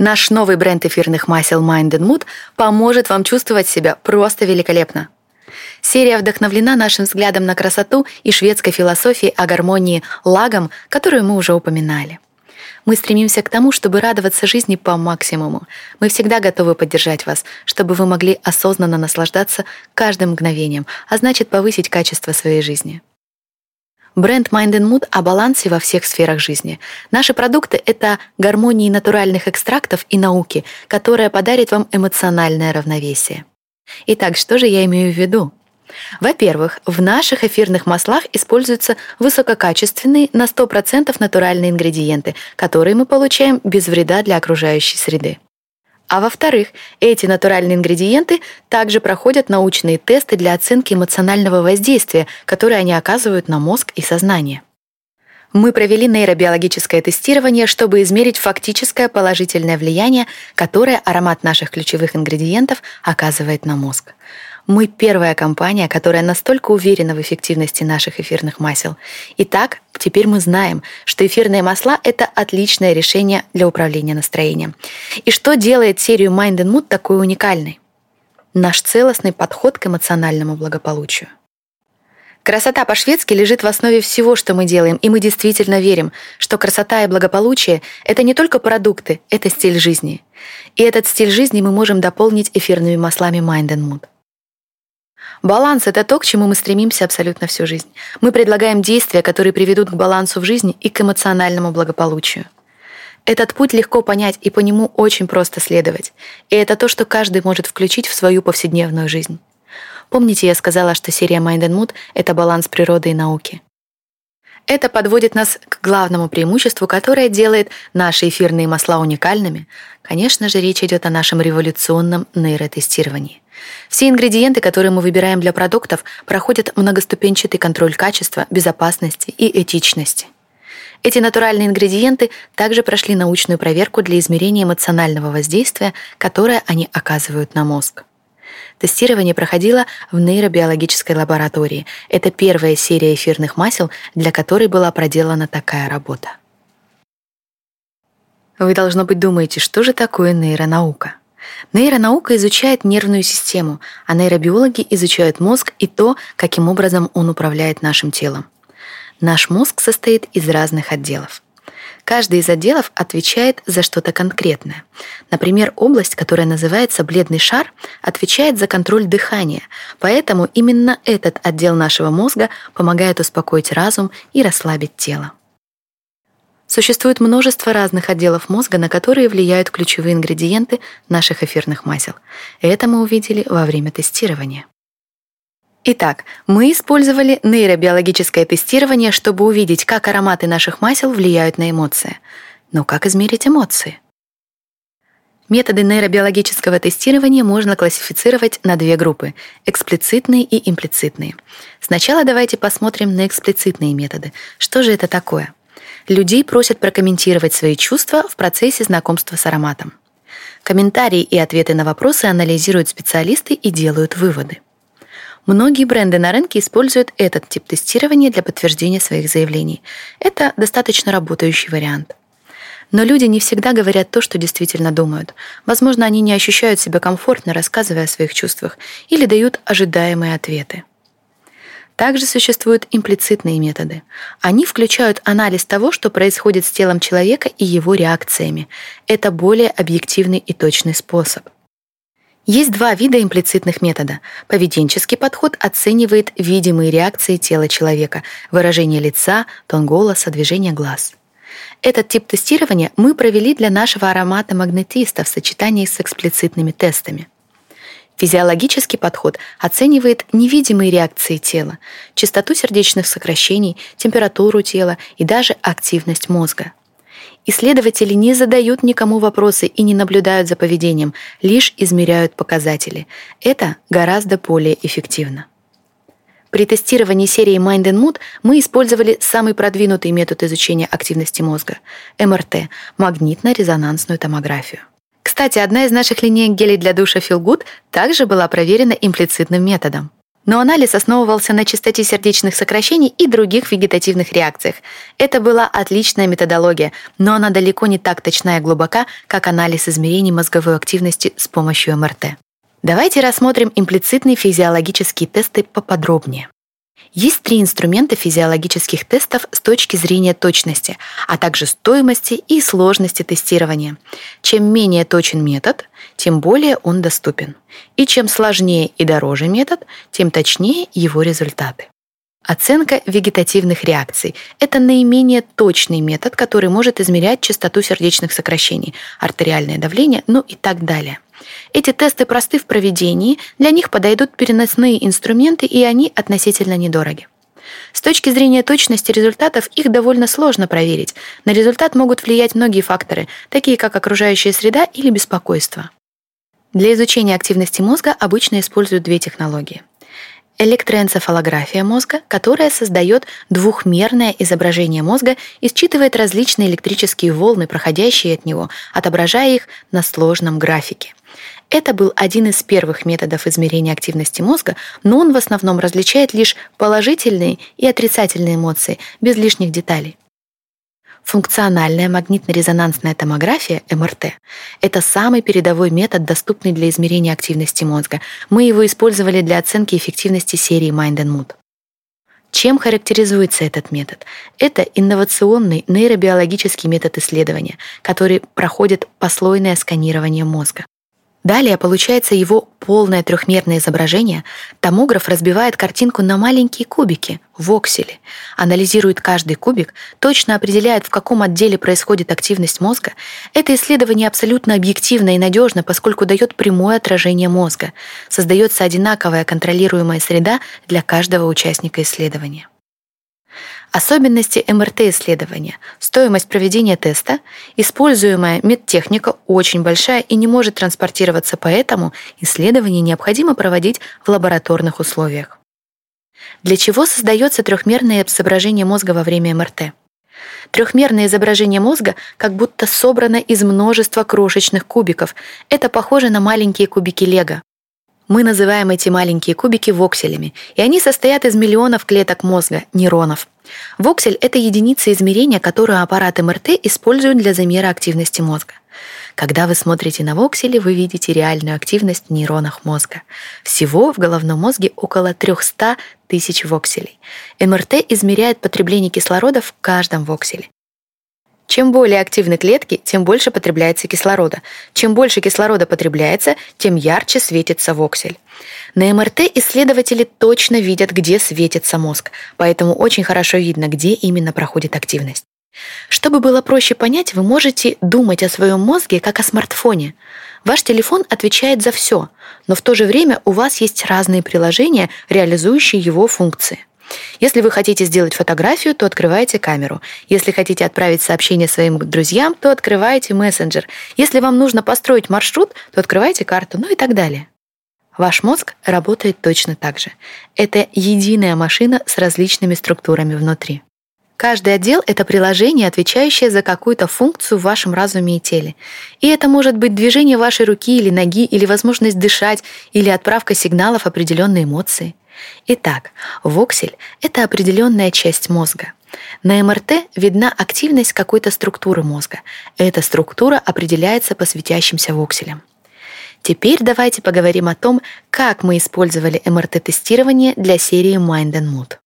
Наш новый бренд эфирных масел Mind and Mood поможет вам чувствовать себя просто великолепно. Серия вдохновлена нашим взглядом на красоту и шведской философией о гармонии лагом, которую мы уже упоминали. Мы стремимся к тому, чтобы радоваться жизни по максимуму. Мы всегда готовы поддержать вас, чтобы вы могли осознанно наслаждаться каждым мгновением, а значит повысить качество своей жизни. Бренд Mind and Mood о балансе во всех сферах жизни. Наши продукты — это гармонии натуральных экстрактов и науки, которая подарит вам эмоциональное равновесие. Итак, что же я имею в виду? Во-первых, в наших эфирных маслах используются высококачественные на 100% натуральные ингредиенты, которые мы получаем без вреда для окружающей среды. А во-вторых, эти натуральные ингредиенты также проходят научные тесты для оценки эмоционального воздействия, которые они оказывают на мозг и сознание. Мы провели нейробиологическое тестирование, чтобы измерить фактическое положительное влияние, которое аромат наших ключевых ингредиентов оказывает на мозг. Мы первая компания, которая настолько уверена в эффективности наших эфирных масел. Итак, теперь мы знаем, что эфирные масла — это отличное решение для управления настроением. И что делает серию Mind and Mood такой уникальной? Наш целостный подход к эмоциональному благополучию. Красота по-шведски лежит в основе всего, что мы делаем, и мы действительно верим, что красота и благополучие — это не только продукты, это стиль жизни. И этот стиль жизни мы можем дополнить эфирными маслами Mind and Mood. Баланс — это то, к чему мы стремимся абсолютно всю жизнь. Мы предлагаем действия, которые приведут к балансу в жизни и к эмоциональному благополучию. Этот путь легко понять, и по нему очень просто следовать. И это то, что каждый может включить в свою повседневную жизнь. Помните, я сказала, что серия Mind and Mood — это баланс природы и науки. Это подводит нас к главному преимуществу, которое делает наши эфирные масла уникальными. Конечно же, речь идет о нашем революционном нейротестировании. Все ингредиенты, которые мы выбираем для продуктов, проходят многоступенчатый контроль качества, безопасности и этичности. Эти натуральные ингредиенты также прошли научную проверку для измерения эмоционального воздействия, которое они оказывают на мозг. Тестирование проходило в нейробиологической лаборатории. Это первая серия эфирных масел, для которой была проделана такая работа. Вы, должно быть, думаете, что же такое нейронаука? Нейронаука изучает нервную систему, а нейробиологи изучают мозг и то, каким образом он управляет нашим телом. Наш мозг состоит из разных отделов. Каждый из отделов отвечает за что-то конкретное. Например, область, которая называется бледный шар, отвечает за контроль дыхания, поэтому именно этот отдел нашего мозга помогает успокоить разум и расслабить тело. Существует множество разных отделов мозга, на которые влияют ключевые ингредиенты наших эфирных масел. Это мы увидели во время тестирования. Итак, мы использовали нейробиологическое тестирование, чтобы увидеть, как ароматы наших масел влияют на эмоции. Но как измерить эмоции? Методы нейробиологического тестирования можно классифицировать на две группы — эксплицитные и имплицитные. Сначала давайте посмотрим на эксплицитные методы. Что же это такое? Людей просят прокомментировать свои чувства в процессе знакомства с ароматом. Комментарии и ответы на вопросы анализируют специалисты и делают выводы. Многие бренды на рынке используют этот тип тестирования для подтверждения своих заявлений. Это достаточно работающий вариант. Но люди не всегда говорят то, что действительно думают. Возможно, они не ощущают себя комфортно, рассказывая о своих чувствах, или дают ожидаемые ответы. Также существуют имплицитные методы. Они включают анализ того, что происходит с телом человека и его реакциями. Это более объективный и точный способ. Есть два вида имплицитных метода. Поведенческий подход оценивает видимые реакции тела человека, выражение лица, тон голоса, движение глаз. Этот тип тестирования мы провели для нашего аромата магнетиста в сочетании с эксплицитными тестами. Физиологический подход оценивает невидимые реакции тела, частоту сердечных сокращений, температуру тела и даже активность мозга. Исследователи не задают никому вопросы и не наблюдают за поведением, лишь измеряют показатели. Это гораздо более эффективно. При тестировании серии Mind and Mood мы использовали самый продвинутый метод изучения активности мозга – МРТ – магнитно-резонансную томографию. Кстати, одна из наших линеек гелей для душа Feel Good также была проверена имплицитным методом. Но анализ основывался на частоте сердечных сокращений и других вегетативных реакциях. Это была отличная методология, но она далеко не так точна и глубока, как анализ измерений мозговой активности с помощью МРТ. Давайте рассмотрим имплицитные физиологические тесты поподробнее. Есть три инструмента физиологических тестов с точки зрения точности, а также стоимости и сложности тестирования. Чем менее точен метод, тем более он доступен. И чем сложнее и дороже метод, тем точнее его результаты. Оценка вегетативных реакций – это наименее точный метод, который может измерять частоту сердечных сокращений, артериальное давление, ну и так далее – эти тесты просты в проведении, для них подойдут переносные инструменты, и они относительно недороги. С точки зрения точности результатов их довольно сложно проверить. На результат могут влиять многие факторы, такие как окружающая среда или беспокойство. Для изучения активности мозга обычно используют две технологии. Электроэнцефалография мозга, которая создает двухмерное изображение мозга и считывает различные электрические волны, проходящие от него, отображая их на сложном графике. Это был один из первых методов измерения активности мозга, но он в основном различает лишь положительные и отрицательные эмоции, без лишних деталей. Функциональная магнитно-резонансная томография, МРТ, это самый передовой метод, доступный для измерения активности мозга. Мы его использовали для оценки эффективности серии Mind and Mood. Чем характеризуется этот метод? Это инновационный нейробиологический метод исследования, который проходит послойное сканирование мозга. Далее получается его полное трехмерное изображение. Томограф разбивает картинку на маленькие кубики, воксели, анализирует каждый кубик, точно определяет, в каком отделе происходит активность мозга. Это исследование абсолютно объективно и надежно, поскольку дает прямое отражение мозга. Создается одинаковая контролируемая среда для каждого участника исследования. Особенности МРТ-исследования. Стоимость проведения теста. Используемая медтехника очень большая и не может транспортироваться, поэтому исследование необходимо проводить в лабораторных условиях. Для чего создается трехмерное изображение мозга во время МРТ? Трехмерное изображение мозга как будто собрано из множества крошечных кубиков. Это похоже на маленькие кубики лего. Мы называем эти маленькие кубики вокселями, и они состоят из миллионов клеток мозга, нейронов. Воксель — это единица измерения, которую аппарат МРТ использует для замера активности мозга. Когда вы смотрите на воксели, вы видите реальную активность в нейронах мозга. Всего в головном мозге около 300 тысяч вокселей. МРТ измеряет потребление кислорода в каждом вокселе. Чем более активны клетки, тем больше потребляется кислорода. Чем больше кислорода потребляется, тем ярче светится воксель. На МРТ исследователи точно видят, где светится мозг, поэтому очень хорошо видно, где именно проходит активность. Чтобы было проще понять, вы можете думать о своем мозге как о смартфоне. Ваш телефон отвечает за все, но в то же время у вас есть разные приложения, реализующие его функции. Если вы хотите сделать фотографию, то открываете камеру. Если хотите отправить сообщение своим друзьям, то открываете мессенджер. Если вам нужно построить маршрут, то открывайте карту, ну и так далее. Ваш мозг работает точно так же. Это единая машина с различными структурами внутри. Каждый отдел — это приложение, отвечающее за какую-то функцию в вашем разуме и теле. И это может быть движение вашей руки или ноги, или возможность дышать, или отправка сигналов определенной эмоции. Итак, воксель — это определенная часть мозга. На МРТ видна активность какой-то структуры мозга. Эта структура определяется по светящимся вокселям. Теперь давайте поговорим о том, как мы использовали МРТ-тестирование для серии Mind and Mood.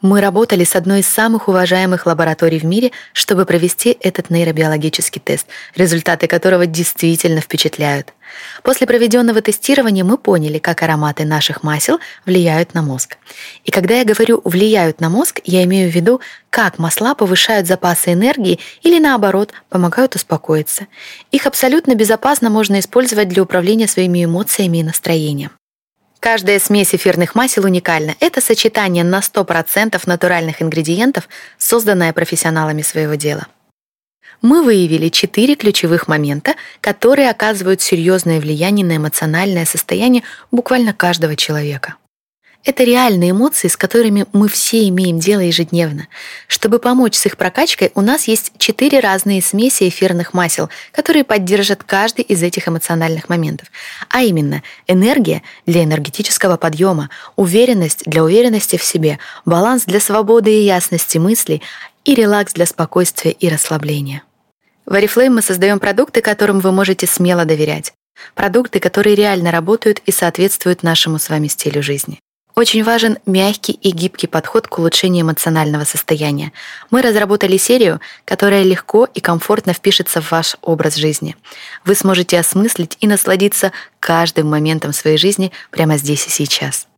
Мы работали с одной из самых уважаемых лабораторий в мире, чтобы провести этот нейробиологический тест, результаты которого действительно впечатляют. После проведенного тестирования мы поняли, как ароматы наших масел влияют на мозг. И когда я говорю «влияют на мозг», я имею в виду, как масла повышают запасы энергии или, наоборот, помогают успокоиться. Их абсолютно безопасно можно использовать для управления своими эмоциями и настроением. Каждая смесь эфирных масел уникальна. Это сочетание на 100% натуральных ингредиентов, созданное профессионалами своего дела. Мы выявили четыре ключевых момента, которые оказывают серьезное влияние на эмоциональное состояние буквально каждого человека. Это реальные эмоции, с которыми мы все имеем дело ежедневно. Чтобы помочь с их прокачкой, у нас есть четыре разные смеси эфирных масел, которые поддержат каждый из этих эмоциональных моментов. А именно, энергия для энергетического подъема, уверенность для уверенности в себе, баланс для свободы и ясности мыслей и релакс для спокойствия и расслабления. В Oriflame мы создаем продукты, которым вы можете смело доверять. Продукты, которые реально работают и соответствуют нашему с вами стилю жизни. Очень важен мягкий и гибкий подход к улучшению эмоционального состояния. Мы разработали серию, которая легко и комфортно впишется в ваш образ жизни. Вы сможете осмыслить и насладиться каждым моментом своей жизни прямо здесь и сейчас.